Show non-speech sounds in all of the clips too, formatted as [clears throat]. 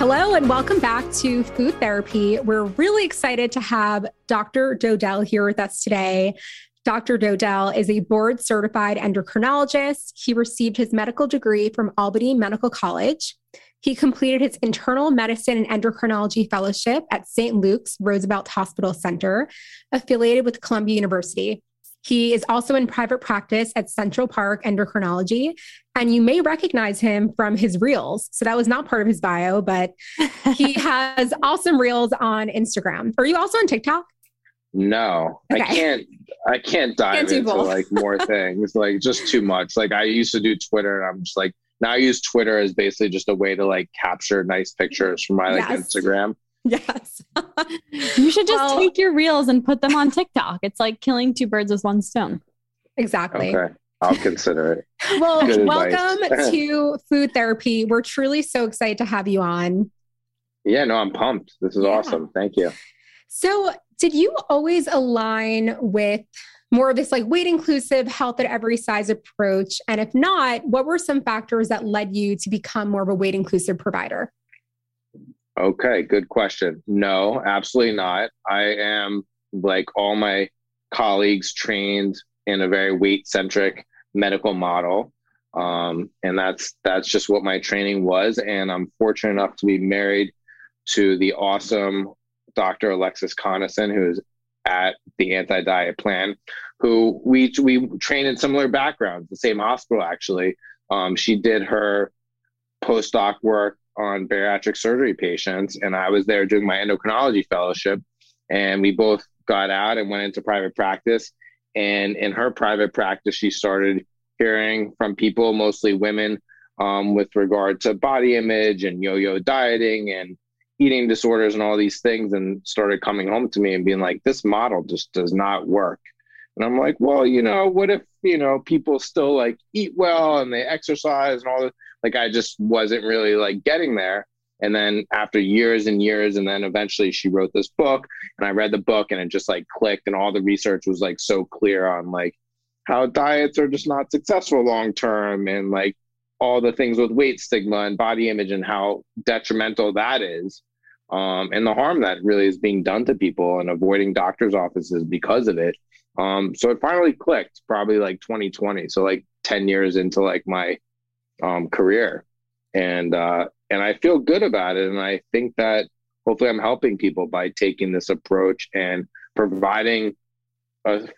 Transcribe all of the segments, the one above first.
Hello, and welcome back to Food Therapy. We're really excited to have Dr. Dodell here with us today. Dr. Dodell is a board certified endocrinologist. He received his medical degree from Albany Medical College. He completed his internal medicine and endocrinology fellowship at St. Luke's Roosevelt Hospital Center, affiliated with Columbia University. He is also in private practice at Central Park Endocrinology, and you may recognize him from his reels. So that was not part of his bio, but [laughs] he has awesome reels on Instagram. Are you also on TikTok? No, okay. I can't. I can't dive can't into both. like more [laughs] things. Like just too much. Like I used to do Twitter, and I'm just like now I use Twitter as basically just a way to like capture nice pictures from my like yes. Instagram. [laughs] Yes. you should just well, take your reels and put them on TikTok. It's like killing two birds with one stone. Exactly. Okay. I'll consider it. [laughs] well, welcome to [laughs] Food Therapy. We're truly so excited to have you on. Yeah, no, I'm pumped. This is yeah. awesome. Thank you. So, did you always align with more of this like weight inclusive health at every size approach? And if not, what were some factors that led you to become more of a weight inclusive provider? Okay, good question. No, absolutely not. I am like all my colleagues trained in a very weight centric medical model. Um, and that's that's just what my training was. And I'm fortunate enough to be married to the awesome Dr. Alexis Conason, who's at the Anti Diet Plan, who we we train in similar backgrounds, the same hospital actually. Um, she did her postdoc work on bariatric surgery patients, and I was there doing my endocrinology fellowship, and we both got out and went into private practice. And in her private practice, she started hearing from people, mostly women, um, with regard to body image and yo-yo dieting and eating disorders and all these things, and started coming home to me and being like, "This model just does not work." And I'm like, well, you know, what if, you know, people still like eat well and they exercise and all that? Like, I just wasn't really like getting there. And then after years and years, and then eventually she wrote this book and I read the book and it just like clicked and all the research was like so clear on like how diets are just not successful long term and like all the things with weight stigma and body image and how detrimental that is. Um, and the harm that really is being done to people and avoiding doctors' offices because of it. Um, so it finally clicked probably like 2020. So like 10 years into like my um, career. And uh, and I feel good about it. And I think that hopefully I'm helping people by taking this approach and providing a,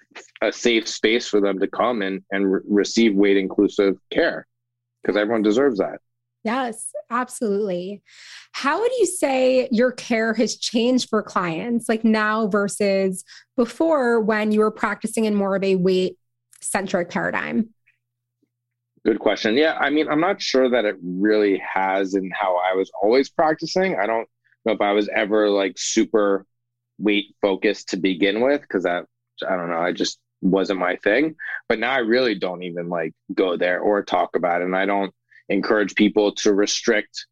a safe space for them to come and, and re- receive weight inclusive care because everyone deserves that. Yes, absolutely. How would you say your care has changed for clients like now versus before when you were practicing in more of a weight centric paradigm? Good question. Yeah, I mean, I'm not sure that it really has in how I was always practicing. I don't know if I was ever like super weight focused to begin with because that I don't know, I just wasn't my thing. But now I really don't even like go there or talk about it. And I don't encourage people to restrict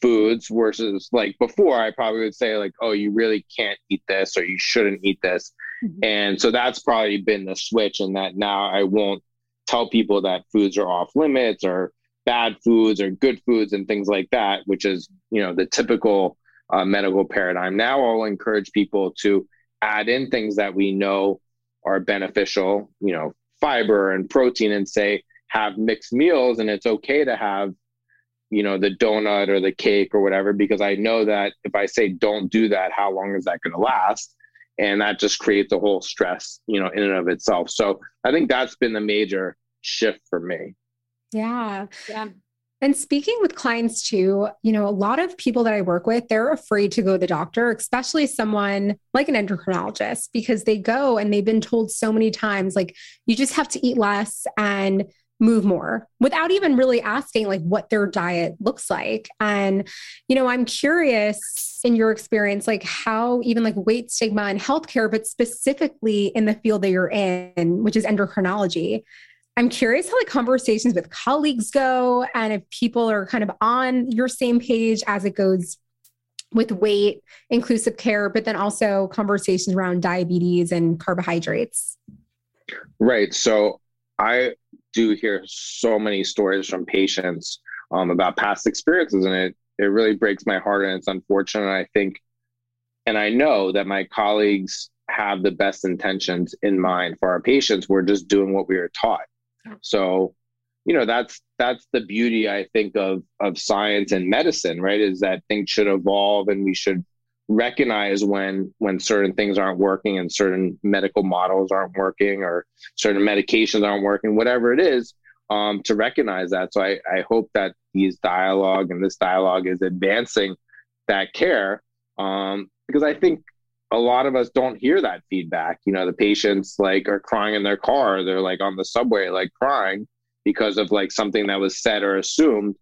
foods versus like before I probably would say like, oh, you really can't eat this or you shouldn't eat this. Mm-hmm. And so that's probably been the switch and that now I won't tell people that foods are off limits or bad foods or good foods and things like that, which is, you know, the typical uh, medical paradigm. Now I'll encourage people to add in things that we know are beneficial, you know, fiber and protein and say, have mixed meals and it's okay to have you know the donut or the cake or whatever because i know that if i say don't do that how long is that going to last? And that just creates a whole stress you know in and of itself. So i think that's been the major shift for me. Yeah. Yeah. And speaking with clients too, you know, a lot of people that I work with, they're afraid to go to the doctor, especially someone like an endocrinologist, because they go and they've been told so many times, like, you just have to eat less and move more without even really asking like what their diet looks like and you know i'm curious in your experience like how even like weight stigma and healthcare but specifically in the field that you're in which is endocrinology I'm curious how like conversations with colleagues go and if people are kind of on your same page as it goes with weight, inclusive care, but then also conversations around diabetes and carbohydrates. Right. So I do hear so many stories from patients um, about past experiences, and it it really breaks my heart, and it's unfortunate. I think, and I know that my colleagues have the best intentions in mind for our patients. We're just doing what we were taught. So, you know, that's that's the beauty I think of of science and medicine, right? Is that things should evolve and we should recognize when when certain things aren't working and certain medical models aren't working or certain medications aren't working, whatever it is, um, to recognize that. So I, I hope that these dialogue and this dialogue is advancing that care um, because I think a lot of us don't hear that feedback. You know, the patients like are crying in their car, they're like on the subway, like crying because of like something that was said or assumed.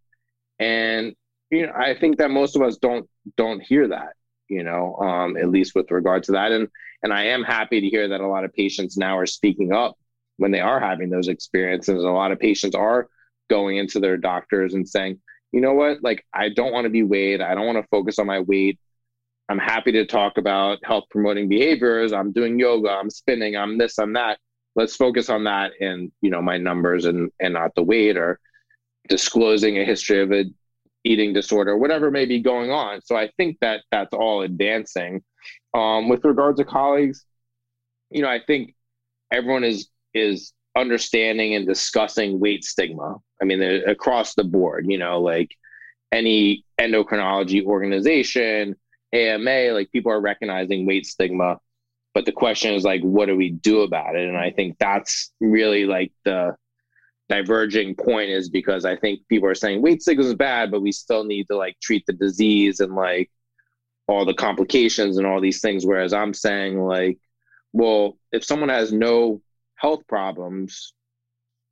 And you know, I think that most of us don't don't hear that, you know, um, at least with regard to that. And and I am happy to hear that a lot of patients now are speaking up when they are having those experiences. A lot of patients are going into their doctors and saying, you know what, like I don't want to be weighed. I don't want to focus on my weight. I'm happy to talk about health promoting behaviors. I'm doing yoga, I'm spinning, I'm this, I'm that. Let's focus on that and you know my numbers and and not the weight or disclosing a history of a eating disorder, whatever may be going on. So I think that that's all advancing. Um, with regards to colleagues, you know, I think everyone is is understanding and discussing weight stigma. I mean, across the board, you know, like any endocrinology organization, AMA, like people are recognizing weight stigma. But the question is like, what do we do about it? And I think that's really like the diverging point is because I think people are saying weight stigma is bad, but we still need to like treat the disease and like all the complications and all these things. Whereas I'm saying like, well, if someone has no health problems,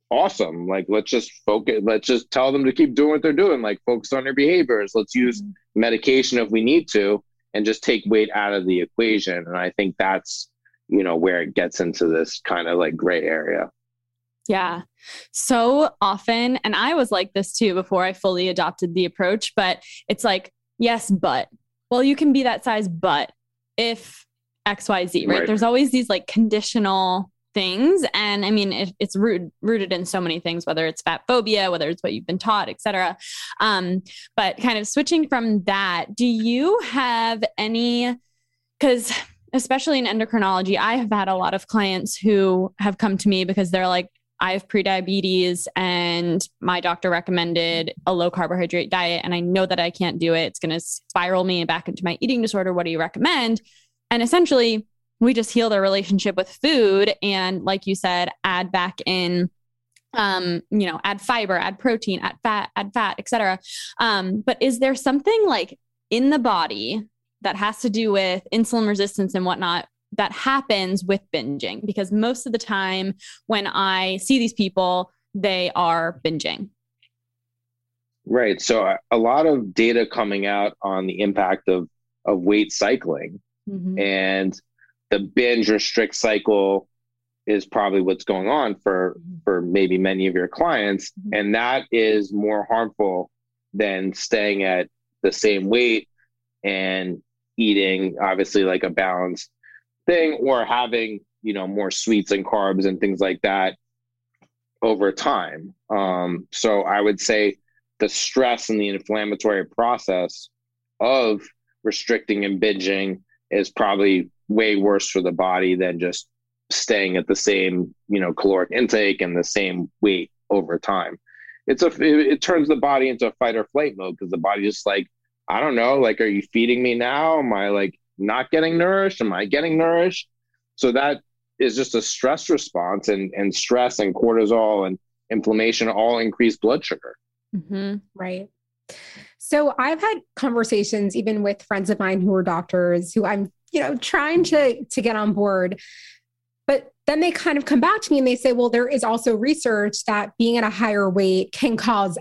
awesome. Like let's just focus. Let's just tell them to keep doing what they're doing. Like focus on their behaviors. Let's use mm-hmm. medication if we need to and just take weight out of the equation. And I think that's, you know, where it gets into this kind of like gray area. Yeah. So often, and I was like this too before I fully adopted the approach, but it's like, yes, but, well, you can be that size, but if XYZ, right? right? There's always these like conditional things and i mean it, it's root, rooted in so many things whether it's fat phobia whether it's what you've been taught etc um, but kind of switching from that do you have any because especially in endocrinology i have had a lot of clients who have come to me because they're like I have prediabetes and my doctor recommended a low carbohydrate diet and I know that I can't do it. It's going to spiral me back into my eating disorder. What do you recommend? And essentially, we just heal their relationship with food and like you said add back in um you know add fiber add protein add fat add fat etc um but is there something like in the body that has to do with insulin resistance and whatnot that happens with binging because most of the time when i see these people they are binging right so a lot of data coming out on the impact of of weight cycling mm-hmm. and the binge restrict cycle is probably what's going on for mm-hmm. for maybe many of your clients mm-hmm. and that is more harmful than staying at the same weight and eating obviously like a balanced thing or having you know more sweets and carbs and things like that over time. Um, so i would say the stress and the inflammatory process of restricting and binging is probably way worse for the body than just staying at the same you know caloric intake and the same weight over time. It's a it, it turns the body into a fight or flight mode because the body just like i don't know like are you feeding me now? Am i like not getting nourished am i getting nourished so that is just a stress response and and stress and cortisol and inflammation all increase blood sugar Mm-hmm. Right. So I've had conversations even with friends of mine who are doctors who I'm, you know, trying to to get on board. But then they kind of come back to me and they say, well, there is also research that being at a higher weight can cause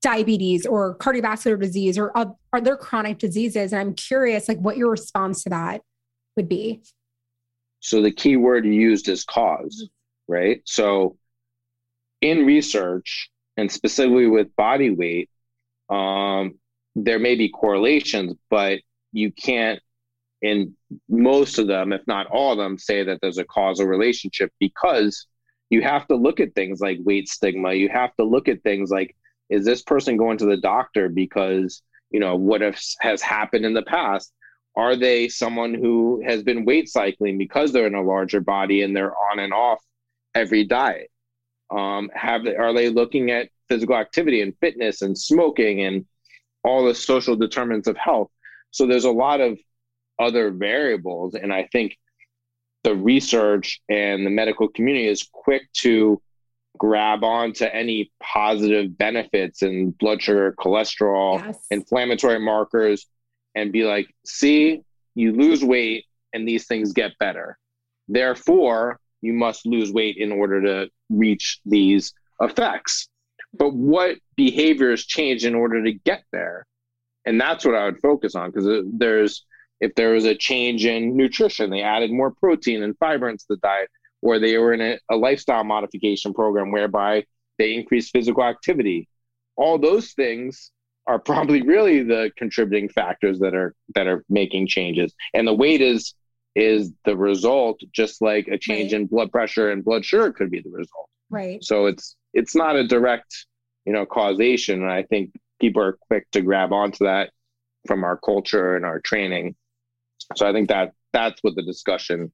diabetes or cardiovascular disease or other chronic diseases. And i'm curious like what your response to that would be. So the key word you used is cause right? So in research and specifically with body weight um, there may be correlations but you can't in most of them if not all of them say that there's a causal relationship because you have to look at things like weight stigma. You have to look at things like is this person going to the doctor because you know what has happened in the past? Are they someone who has been weight cycling because they're in a larger body and they're on and off every diet? Um, have they, are they looking at physical activity and fitness and smoking and all the social determinants of health? So there's a lot of other variables and i think the research and the medical community is quick to grab onto any positive benefits in blood sugar, cholesterol, yes. inflammatory markers, and be like, see, you lose weight and these things get better. Therefore, you must lose weight in order to reach these effects. But what behaviors change in order to get there? And that's what I would focus on because there's, if there was a change in nutrition, they added more protein and fiber into the diet or they were in a, a lifestyle modification program whereby they increase physical activity. All those things are probably really the contributing factors that are that are making changes. And the weight is is the result, just like a change right. in blood pressure and blood sugar could be the result. Right. So it's it's not a direct, you know, causation. And I think people are quick to grab onto that from our culture and our training. So I think that that's what the discussion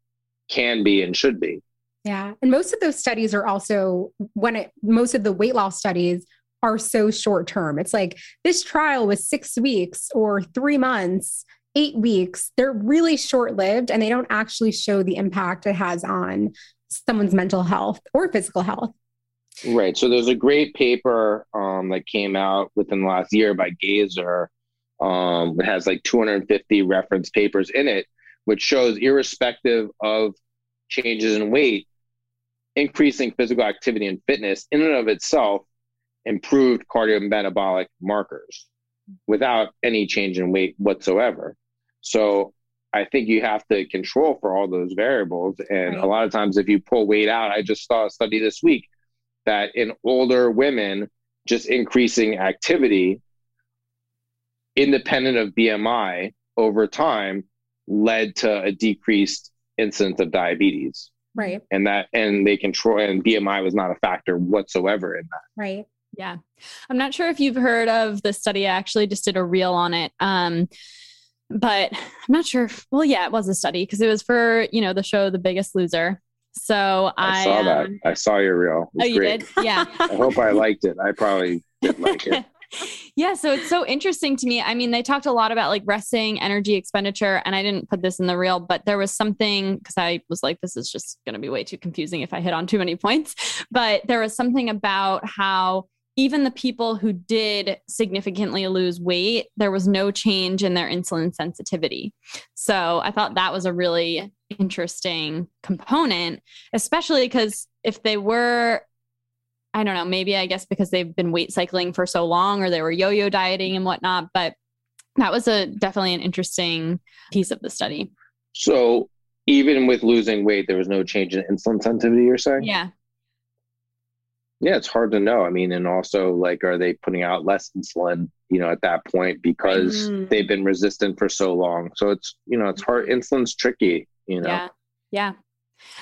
can be and should be. Yeah. And most of those studies are also when it, most of the weight loss studies are so short term. It's like this trial was six weeks or three months, eight weeks. They're really short lived and they don't actually show the impact it has on someone's mental health or physical health. Right. So there's a great paper um, that came out within the last year by Gaesser. Um, it has like 250 reference papers in it, which shows irrespective of changes in weight, increasing physical activity and fitness in and of itself improved cardiometabolic markers without any change in weight whatsoever. So I think you have to control for all those variables. And right. a lot of times, if you pull weight out, I just saw a study this week that in older women, just increasing activity independent of BMI over time led to a decreased incidence of diabetes. Right. And that, and they control, and BMI was not a factor whatsoever in that. Right. Yeah. I'm not sure if you've heard of the study. I actually just did a reel on it. Um, but I'm not sure. If, well, yeah, it was a study because it was for, you know, the show The Biggest Loser. So I, I saw um, that. I saw your reel. oh, you great. did? Yeah. [laughs] I hope I liked it. I probably didn't like it. [laughs] yeah, so it's so interesting to me. I mean, they talked a lot about like resting, energy expenditure, and I didn't put this in the reel, but there was something because I was like, this is just going to be way too confusing if I hit on too many points. But there was something about how even the people who did significantly lose weight, there was no change in their insulin sensitivity. So I thought that was a really interesting component, especially because if they were I don't know, maybe I guess because they've been weight cycling for so long or they were yo yo dieting and whatnot. But that was a definitely an interesting piece of the study. So even with losing weight, there was no change in insulin sensitivity, you're saying? Yeah. Yeah, it's hard to know. I mean, and also like are they putting out less insulin, you know, at that point because mm-hmm. they've been resistant for so long. So it's, you know, it's hard insulin's tricky, you know. Yeah. Yeah.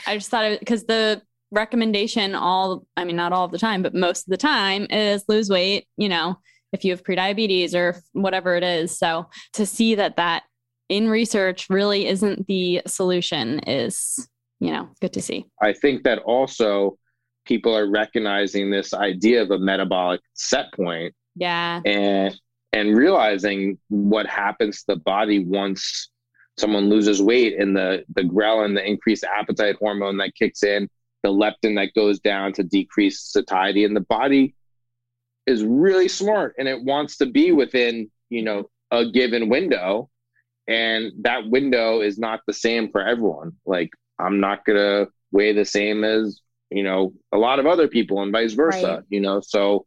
I just thought because the recommendation all i mean not all the time but most of the time is lose weight you know if you have prediabetes or whatever it is. So to see that that in research really isn't the solution is you know good to see. I think that also people are recognizing this idea of a metabolic set point yeah. and and realizing what happens to the body once someone loses weight and the the ghrelin the increased appetite hormone that kicks in the leptin that goes down to decrease satiety in the body is really smart and it wants to be within, you know, a given window. And that window is not the same for everyone. Like I'm not going to weigh the same as, you know, a lot of other people and vice versa, right. you know? So,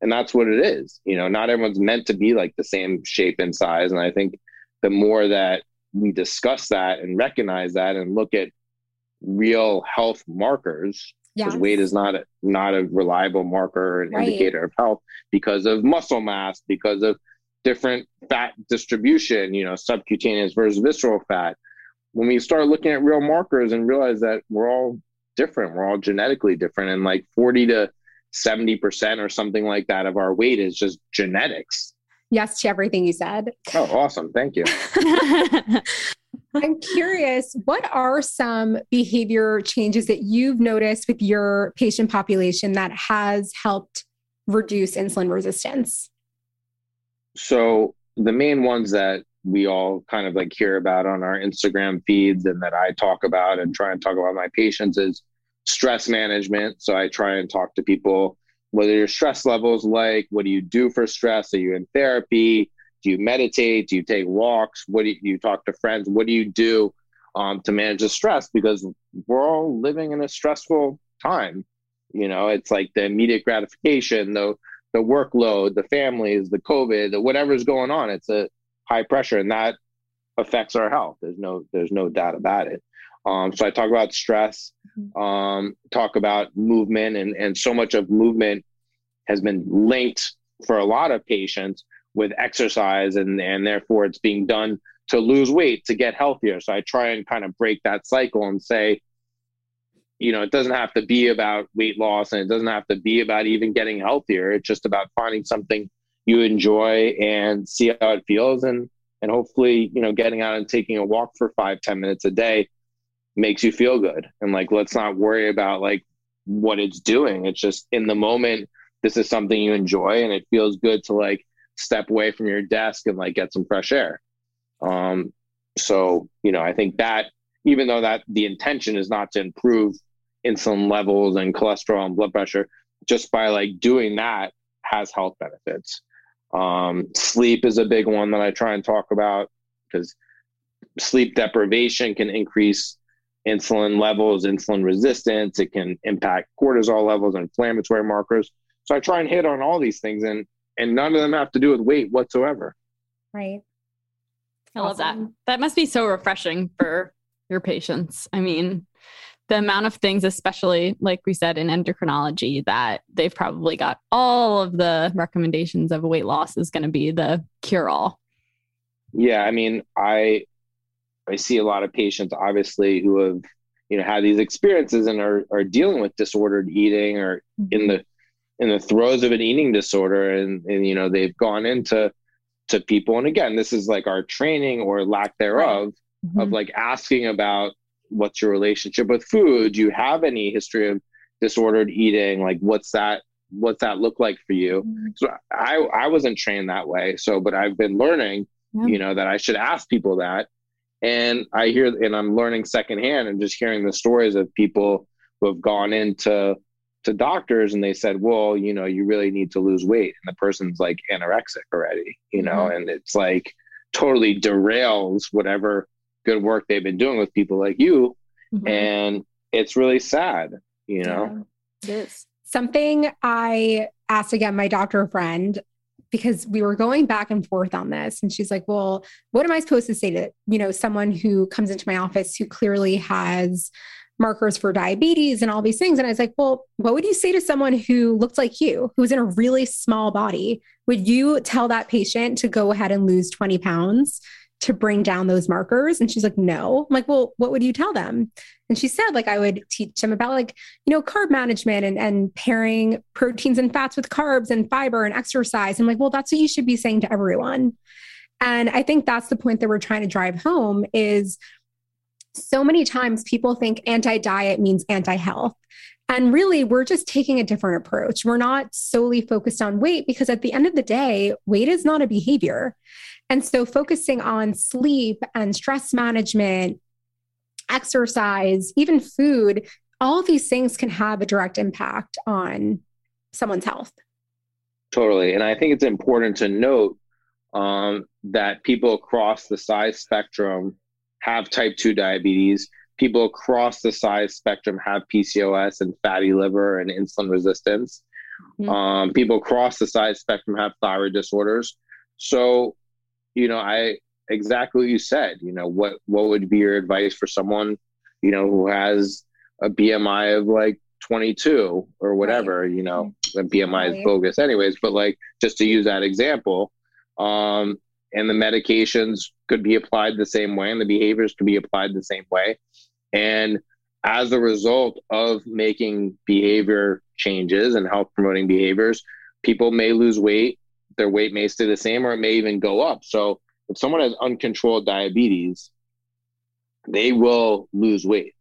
and that's what it is. You know, not everyone's meant to be like the same shape and size. And I think the more that we discuss that and recognize that and look at real health markers, because yes. weight is not a, not a reliable marker and right. indicator of health because of muscle mass, because of different fat distribution, you know, subcutaneous versus visceral fat. When we start looking at real markers and realize that we're all different, we're all genetically different, and like 40 to 70% or something like that of our weight is just genetics. Yes to everything you said. Oh, awesome. Thank you. [laughs] I'm curious, what are some behavior changes that you've noticed with your patient population that has helped reduce insulin resistance? So, the main ones that we all kind of like hear about on our Instagram feeds and that I talk about and try and talk about my patients is stress management. So, I try and talk to people whether your stress levels like, what do you do for stress? Are you in therapy? Do you meditate? Do you take walks? What do you, do you talk to friends? What do you do um, to manage the stress? Because we're all living in a stressful time. You know it's like the immediate gratification the the workload the families the covid the whatever's going on it's a high pressure and that affects our health. There's no there's no doubt about it. Um, so i talk about stress mm-hmm. um, talk about movement and and so much of movement has been linked for a lot of patients with exercise and and therefore it's being done to lose weight to get healthier. So i try and kind of break that cycle and say you know it doesn't have to be about weight loss and it doesn't have to be about even getting healthier. It's just about finding something you enjoy and see how it feels and and hopefully you know getting out and taking a walk for five ten minutes a day makes you feel good. And like let's not worry about like what it's doing. It's just in the moment this is something you enjoy and it feels good to like step away from your desk and like get some fresh air. Um, so, you know, I think that even though that the intention is not to improve insulin levels and cholesterol and blood pressure, just by like doing that has health benefits. Um, sleep is a big one that I try and talk about because sleep deprivation can increase insulin levels, insulin resistance. It can impact cortisol levels, inflammatory markers. So I try and hit on all these things. And and none of them have to do with weight whatsoever. Right. I awesome. love that. That must be so refreshing for your patients. I mean, the amount of things, especially like we said in endocrinology, that they've probably got all of the recommendations of weight loss is going to be the cure all. Yeah, I mean, I I see a lot of patients obviously who have you know had these experiences and are are dealing with disordered eating or mm-hmm. in the in the throes of an eating disorder and, and you know they've gone into to people and again this is like our training or lack thereof right. mm-hmm. of like asking about what's your relationship with food do you have any history of disordered eating like what's that what's that look like for you mm-hmm. so i i wasn't trained that way so but i've been learning yeah. you know that i should ask people that and i hear and i'm learning secondhand and just hearing the stories of people who have gone into to doctors and they said, well, you know, you really need to lose weight. And the person's like anorexic already, you know, mm-hmm. and it's like totally derails whatever good work they've been doing with people like you. Mm-hmm. And it's really sad, you know? Yeah, it is. Something I asked again my doctor friend because we were going back and forth on this and she's like well what am i supposed to say to you know someone who comes into my office who clearly has markers for diabetes and all these things. And I was like, well, what would you say to someone who looked like you, who's in a really small body? Would you tell that patient to go ahead and lose 20 pounds to bring down those markers? And she's like, no. I'm like, well, what would you tell them? And she said, like, I would teach them about like, you know, carb management and, and pairing proteins and fats with carbs and fiber and exercise. I'm like, well, that's what you should be saying to everyone. And I think that's the point that we're trying to drive home is so many times people think anti diet means anti health. And really, we're just taking a different approach. We're not solely focused on weight because at the end of the day, weight is not a behavior. And so, focusing on sleep and stress management, exercise, even food, all these things can have a direct impact on someone's health. Totally. And I think it's important to note um, that people across the size spectrum have type 2 diabetes. People across the size spectrum have PCOS and fatty liver and insulin resistance. Mm-hmm. Um, people across the size spectrum have thyroid disorders. So, you know, I exactly what you said. You know, what what would be your advice for someone, you know, who has a BMI of like 22 or whatever? Right. You know, the BMI right. is bogus, anyways. But like, just to use that example, um, and the medications could be applied the same way, and the behaviors could be applied the same way, and as a result of making behavior changes and health promoting behaviors, people may lose weight. Their weight may stay the same, or it may even go up. So if someone has uncontrolled diabetes, they will lose weight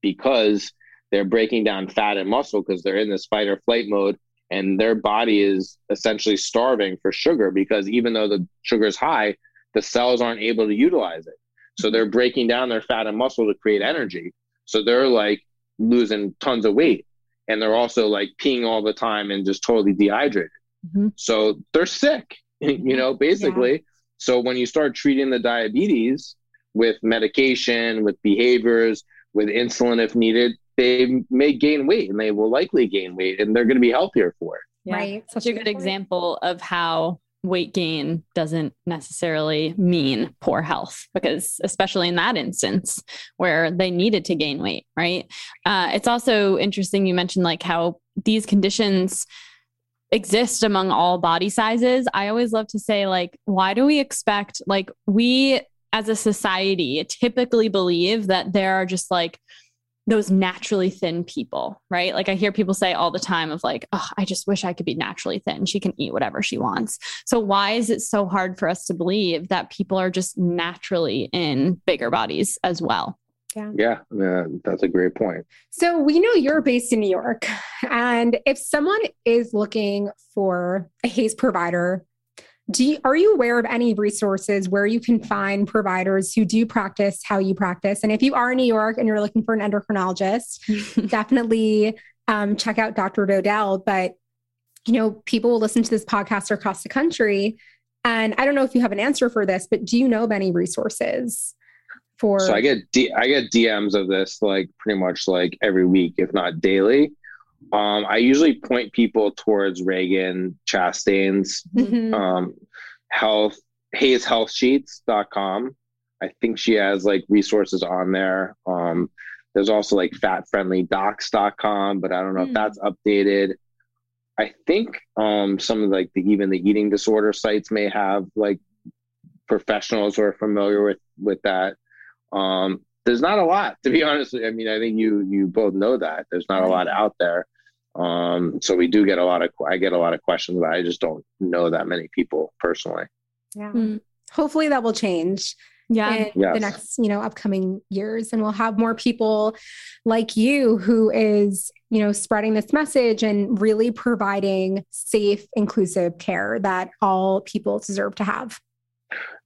because they're breaking down fat and muscle because they're in this fight or flight mode and their body is essentially starving for sugar because even though the sugar is high, the cells aren't able to utilize it. So they're breaking down their fat and muscle to create energy. So they're like losing tons of weight and they're also like peeing all the time and just totally dehydrated. Mm-hmm. So they're sick, [laughs] you know, basically. Yeah. So when you start treating the diabetes with medication, with behaviors, with insulin if needed, they may gain weight and they will likely gain weight and they're going to be healthier for it. Yeah. Right. Such a good example of how weight gain doesn't necessarily mean poor health because especially in that instance where they needed to gain weight right uh, it's also interesting you mentioned like how these conditions exist among all body sizes. I always love to say, like, why do we expect, like, we as a society typically believe that there are just like those naturally thin people, right? Like I hear people say all the time of like, oh, I just wish I could be naturally thin. She can eat whatever she wants. So why is it so hard for us to believe that people are just naturally in bigger bodies as well? Yeah. yeah. Yeah, that's a great point. So we know you're based in New York. And if someone is looking for a HAES provider, do you, are you aware of any resources where you can find providers who do practice how you practice? And if you are in New York and you're looking for an endocrinologist, [laughs] definitely um, check out Dr. Dodell. But you know, people will listen to this podcast across the country. And I don't know if you have an answer for this, but do you know of any resources? for so i get D- i get dms of this like pretty much like every week if not daily um i usually point people towards Ragen Chastain's mm-hmm. um health haeshealthsheets.com i think she has like resources on there um there's also like fatfriendlydocs.com but i don't know mm. if that's updated i think um some of like the even the eating disorder sites may have like professionals who are familiar with with that um, there's not a lot, to be [laughs] honest. I mean, I think you you both know that there's not a lot out there. Um, so we do get a lot of I get a lot of questions, but I just don't know that many people personally. Yeah. Mm. Hopefully that will change. Yeah. In yes. the next, you know, upcoming years. And we'll have more people like you who is, you know, spreading this message and really providing safe, inclusive care that all people deserve to have.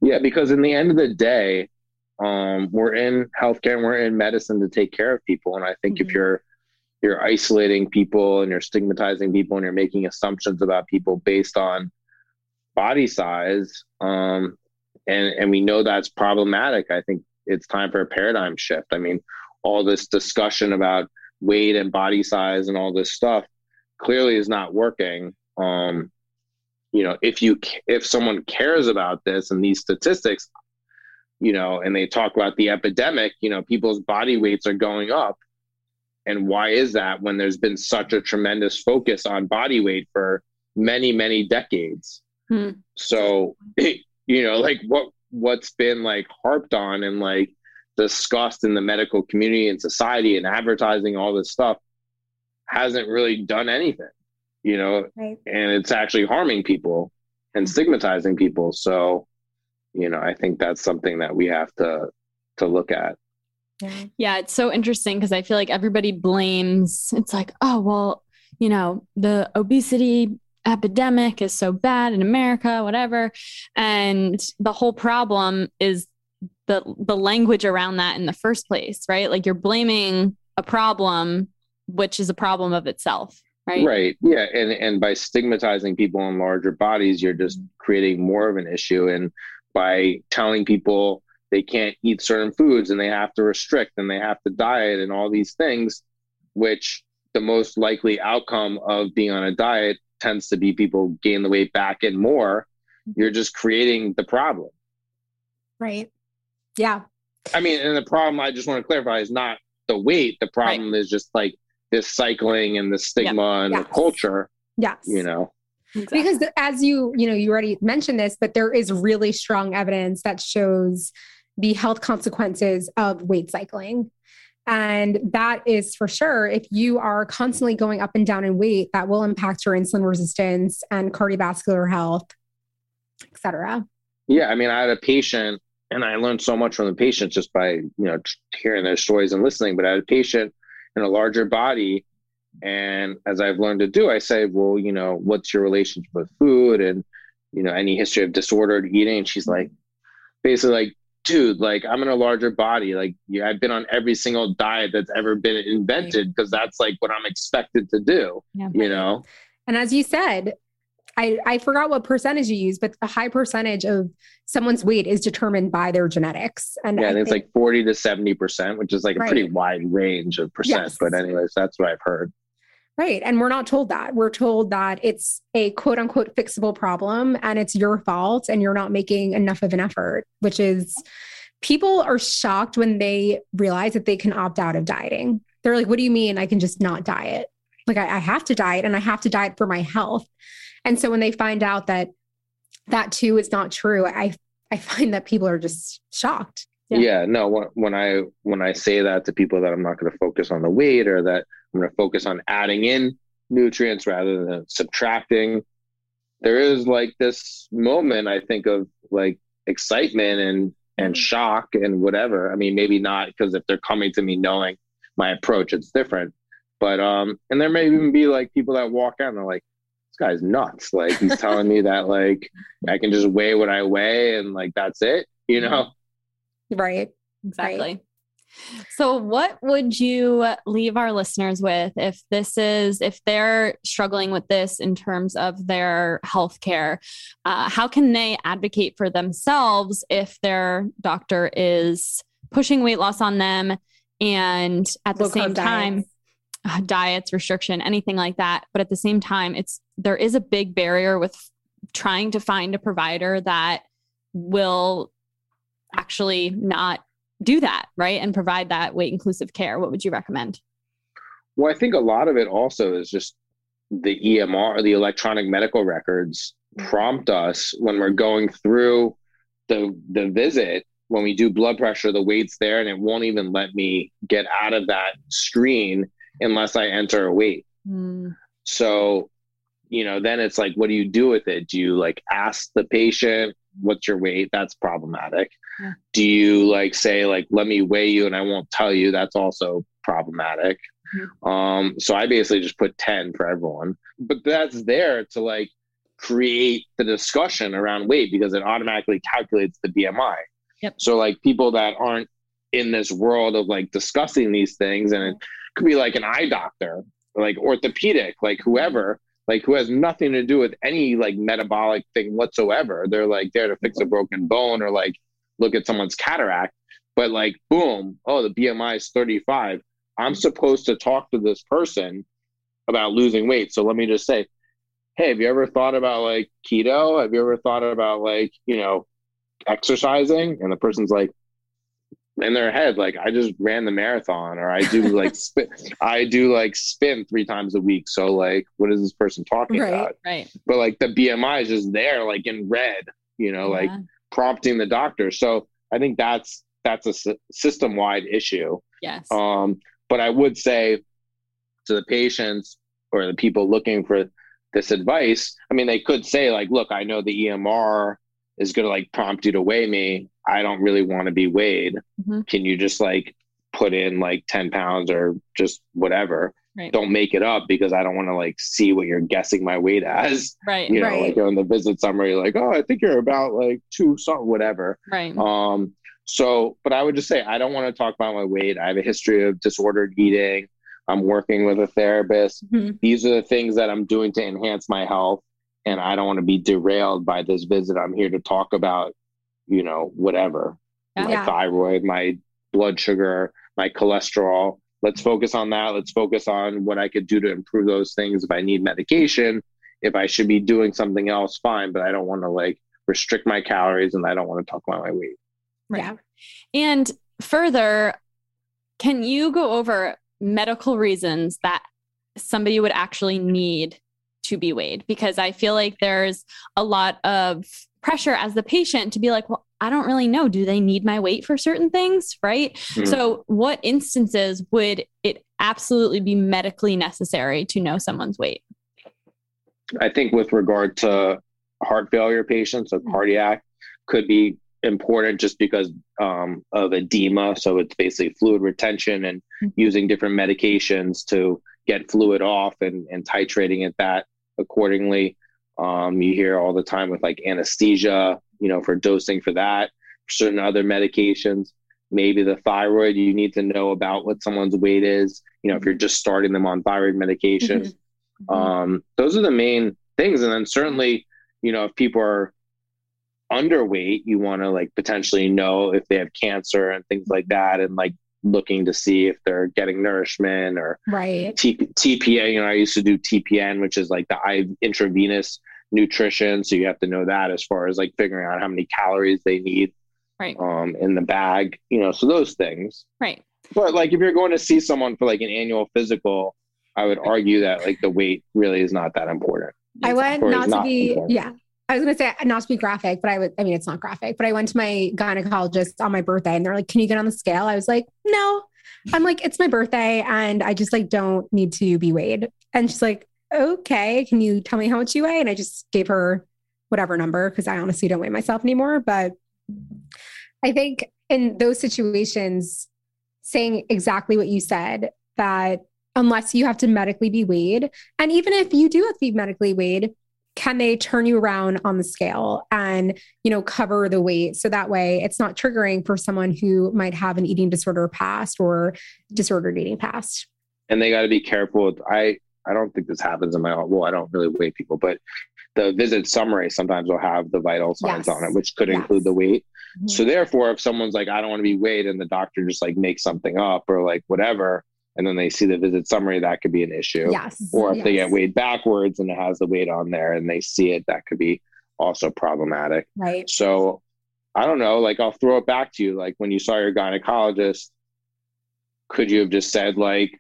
Yeah, because in the end of the day, um, we're in healthcare and we're in medicine to take care of people. And I think mm-hmm. if you're you're isolating people and you're stigmatizing people and you're making assumptions about people based on body size, um, and and we know that's problematic. I think it's time for a paradigm shift. I mean, all this discussion about weight and body size and all this stuff clearly is not working. Um, you know, if you if someone cares about this and these statistics, you know, and they talk about the epidemic, you know, people's body weights are going up. And why is that when there's been such a tremendous focus on body weight for many, many decades? Hmm. So, [clears throat] you know, like what what's been like harped on and like discussed in the medical community and society and advertising all this stuff hasn't really done anything, you know, right. and it's actually harming people and stigmatizing people. So, you know i think that's something that we have to to look at. Yeah, yeah it's so interesting because i feel like everybody blames it's like oh well you know the obesity epidemic is so bad in america whatever. And the whole problem is the the language around that in the first place right? Like you're blaming a problem which is a problem of itself right? Right yeah and and by stigmatizing people in larger bodies you're just mm. creating more of an issue and by telling people they can't eat certain foods and they have to restrict and they have to diet and all these things which the most likely outcome of being on a diet tends to be people gain the weight back and more mm-hmm. you're just creating the problem right yeah i mean and the problem i just want to clarify is not the weight the problem right. is just like this cycling and the stigma yep. and yes. the culture. Yes. You know. Exactly. Because as you, you know, you already mentioned this, but there is really strong evidence that shows the health consequences of weight cycling. And that is for sure. If you are constantly going up and down in weight, that will impact your insulin resistance and cardiovascular health, et cetera. Yeah. I mean, I had a patient and I learned so much from the patient just by, you know, hearing their stories and listening, but I had a patient in a larger body. And as I've learned to do, I say, well, you know, what's your relationship with food and, you know, any history of disordered eating? And she's like, basically like, dude, like I'm in a larger body. Like yeah, I've been on every single diet that's ever been invented because that's like what I'm expected to do, yeah. you know? And as you said, I, I forgot what percentage you use, but a high percentage of someone's weight is determined by their genetics. And yeah, I it's think, like 40 to 70%, which is like right. a pretty wide range of percent. Yes. But, anyways, that's what I've heard. Right. And we're not told that. We're told that it's a quote unquote fixable problem and it's your fault and you're not making enough of an effort, which is people are shocked when they realize that they can opt out of dieting. They're like, what do you mean I can just not diet? Like, I, I have to diet and I have to diet for my health. And so when they find out that that too is not true, I I find that people are just shocked. Yeah. yeah, no, when I when I say that to people that I'm not going to focus on the weight or that I'm going to focus on adding in nutrients rather than subtracting, there is like this moment I think of like excitement and and mm-hmm. shock and whatever. I mean, maybe not because if they're coming to me knowing my approach, it's different. But um, and there may even be like people that walk out and they're like, this guy's nuts. Like he's telling me that like I can just weigh what I weigh and like that's it, you know? Right. Exactly. Right. So, what would you leave our listeners with if this is, if they're struggling with this in terms of their healthcare? Uh, how can they advocate for themselves if their doctor is pushing weight loss on them and at the Low same time, diets. Uh, diets, restriction, anything like that. But at the same time, it's there is a big barrier with trying to find a provider that will actually not do that, right? And provide that weight inclusive care. What would you recommend? Well, I think a lot of it also is just the EMR, the electronic medical records prompt us when we're going through the the visit when we do blood pressure the weight's there and it won't even let me get out of that screen unless I enter a weight. Mm. So, you know, then it's like, what do you do with it? Do you like ask the patient, what's your weight? That's problematic. Yeah. Do you like say, like, let me weigh you and I won't tell you? That's also problematic. Mm-hmm. Um, so I basically just put 10 for everyone, but that's there to like create the discussion around weight because it automatically calculates the BMI. Yep. So like people that aren't in this world of like discussing these things and it, could be like an eye doctor, like orthopedic, like whoever, like who has nothing to do with any like metabolic thing whatsoever. They're like there to fix a broken bone or like look at someone's cataract. But like, boom, oh, the BMI is 35. I'm supposed to talk to this person about losing weight. So let me just say, hey, have you ever thought about like keto? Have you ever thought about like, you know, exercising? And the person's like, in their head like i just ran the marathon or i do like [laughs] spin i do like spin three times a week. So like what is this person talking right, about? right. But like the bmi is just there like in red you know yeah. like prompting the doctor. So i think that's that's a system wide issue. Yes. Um but i would say to the patients or the people looking for this advice i mean they could say like look i know the emr is going to like prompt you to weigh me I don't really want to be weighed. Mm-hmm. Can you just like put in like 10 pounds or just whatever? Right. Don't make it up because I don't want to like see what you're guessing my weight as. Right. You know, right. like on the visit summary, like, oh, I think you're about like two something, whatever. Right. Um, so, but I would just say I don't want to talk about my weight. I have a history of disordered eating. I'm working with a therapist. Mm-hmm. These are the things that I'm doing to enhance my health. And I don't want to be derailed by this visit. I'm here to talk about, you know, whatever yeah. my thyroid, my blood sugar, my cholesterol. Let's focus on that. Let's focus on what I could do to improve those things. If I need medication, if I should be doing something else, fine. But I don't want to like restrict my calories and I don't want to talk about my weight. Right. Yeah. And further, can you go over medical reasons that somebody would actually need to be weighed? Because I feel like there's a lot of pressure as the patient to be like, well, I don't really know. Do they need my weight for certain things? Right. Mm-hmm. So, what instances would it absolutely be medically necessary to know someone's weight? I think with regard to heart failure patients, or mm-hmm. cardiac could be important just because um, of edema. So it's basically fluid retention and mm-hmm. using different medications to get fluid off and, and titrating it that accordingly. Um, you hear all the time with like anesthesia, you know, for dosing for that, certain other medications. Maybe the thyroid, you need to know about what someone's weight is. You know, if you're just starting them on thyroid medication. Mm-hmm. Um, those are the main things. And then certainly, you know, if people are underweight, you want to like potentially know if they have cancer and things like that. And like looking to see if they're getting nourishment or right T- TPA. You know, I used to do TPN, which is like the IV intravenous nutrition. So you have to know that as far as like figuring out how many calories they need right um in the bag. You know, so those things. Right. But like if you're going to see someone for like an annual physical, I would argue that like the weight really is not that important. I went not to be important. yeah. I was gonna say not to be graphic, but I would. I mean, it's not graphic, but I went to my gynecologist on my birthday, and they're like, "Can you get on the scale?" I was like, "No." I'm like, "It's my birthday, and I just like don't need to be weighed." And she's like, "Okay, can you tell me how much you weigh?" And I just gave her whatever number because I honestly don't weigh myself anymore. But I think in those situations, saying exactly what you said that unless you have to medically be weighed, and even if you do have to be medically weighed can they turn you around on the scale and you know cover the weight so that way it's not triggering for someone who might have an eating disorder past or disordered eating past and they got to be careful i i don't think this happens in my well i don't really weigh people but the visit summary sometimes will have the vital signs yes. on it which could yes. include the weight mm-hmm. so therefore if someone's like i don't want to be weighed and the doctor just like makes something up or like whatever and then they see the visit summary, that could be an issue. Yes. Or if yes. they get weighed backwards and it has the weight on there and they see it, that could be also problematic. Right. So I don't know, like I'll throw it back to you. Like when you saw your gynecologist, could you have just said like,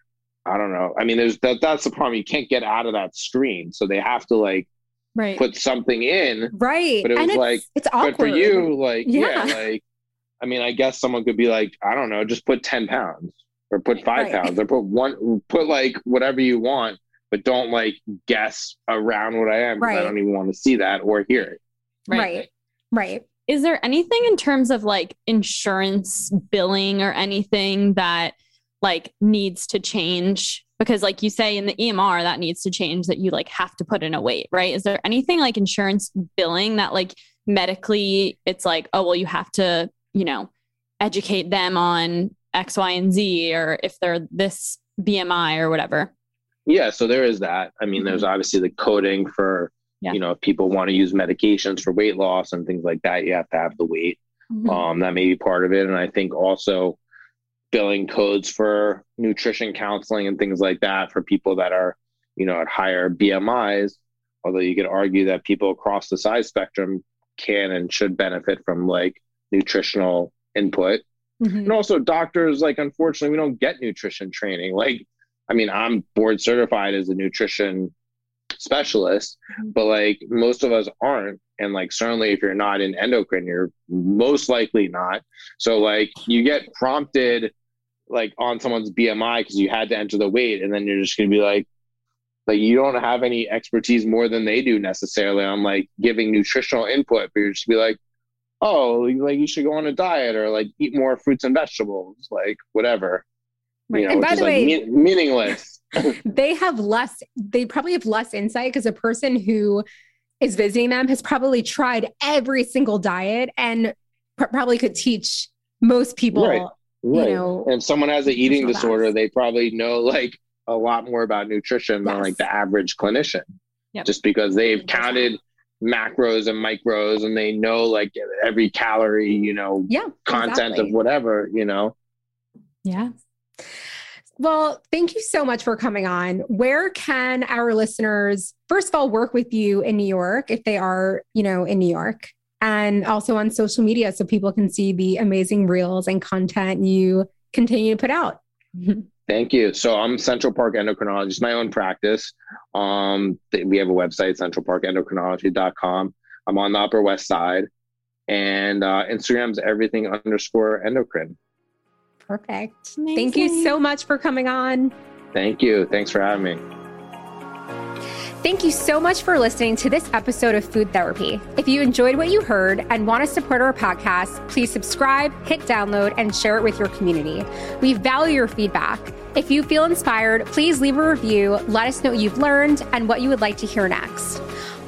I don't know. I mean, there's that that's the problem. You can't get out of that screen. So they have to like right. put something in. Right. But it was like it's awkward. But for you, like yeah. yeah, like I mean, I guess someone could be like, I don't know, just put 10 pounds or put five right. pounds or put one put like whatever you want but don't like guess around what i am because right. i don't even want to see that or hear it right. right right is there anything in terms of like insurance billing or anything that like needs to change because like you say in the EMR that needs to change that you like have to put in a weight, right? Is there anything like insurance billing that like medically it's like, oh well you have to, you know, educate them on X, Y, and Z, or if they're this BMI or whatever. Yeah, so there is that. I mean, mm-hmm. there's obviously the coding for, yeah. you know, if people want to use medications for weight loss and things like that, you have to have the weight. Mm-hmm. Um, that may be part of it. And I think also billing codes for nutrition counseling and things like that for people that are, you know, at higher BMIs. Although you could argue that people across the size spectrum can and should benefit from like nutritional input. Mm-hmm. And also doctors, like, unfortunately, we don't get nutrition training. Like, I mean, I'm board certified as a nutrition specialist, mm-hmm. but like most of us aren't. And like, certainly if you're not in endocrine, you're most likely not. So like you get prompted like on someone's BMI because you had to enter the weight and then you're just going to be like, like you don't have any expertise more than they do necessarily on like giving nutritional input, but you're just be like, oh, like you should go on a diet or like eat more fruits and vegetables, like whatever. Right. You know, and by the way, me- meaningless. [laughs] they have less, they probably have less insight because a person who is visiting them has probably tried every single diet and pr- probably could teach most people. Right. Right. You know, and if someone has an eating disorder, they probably know like a lot more about nutrition yes. than like the average clinician. Yep. Just because they've counted macros and micros and they know like every calorie, you know, yeah, content exactly. of whatever, you know. Yeah. Well, thank you so much for coming on. Where can our listeners, first of all, work with you in New York if they are, you know, in New York? And also on social media so people can see the amazing reels and content you continue to put out. [laughs] Thank you. So I'm Central Park Endocrinologist, my own practice. Um, we have a website, centralparkendocrinology.com. I'm on the Upper West Side, and uh, Instagram's everything underscore endocrine. Perfect. Amazing. Thank you so much for coming on. Thank you. Thanks for having me. Thank you so much for listening to this episode of Food Therapy. If you enjoyed what you heard and want to support our podcast, please subscribe, hit download, and share it with your community. We value your feedback. If you feel inspired, please leave a review, let us know what you've learned and what you would like to hear next.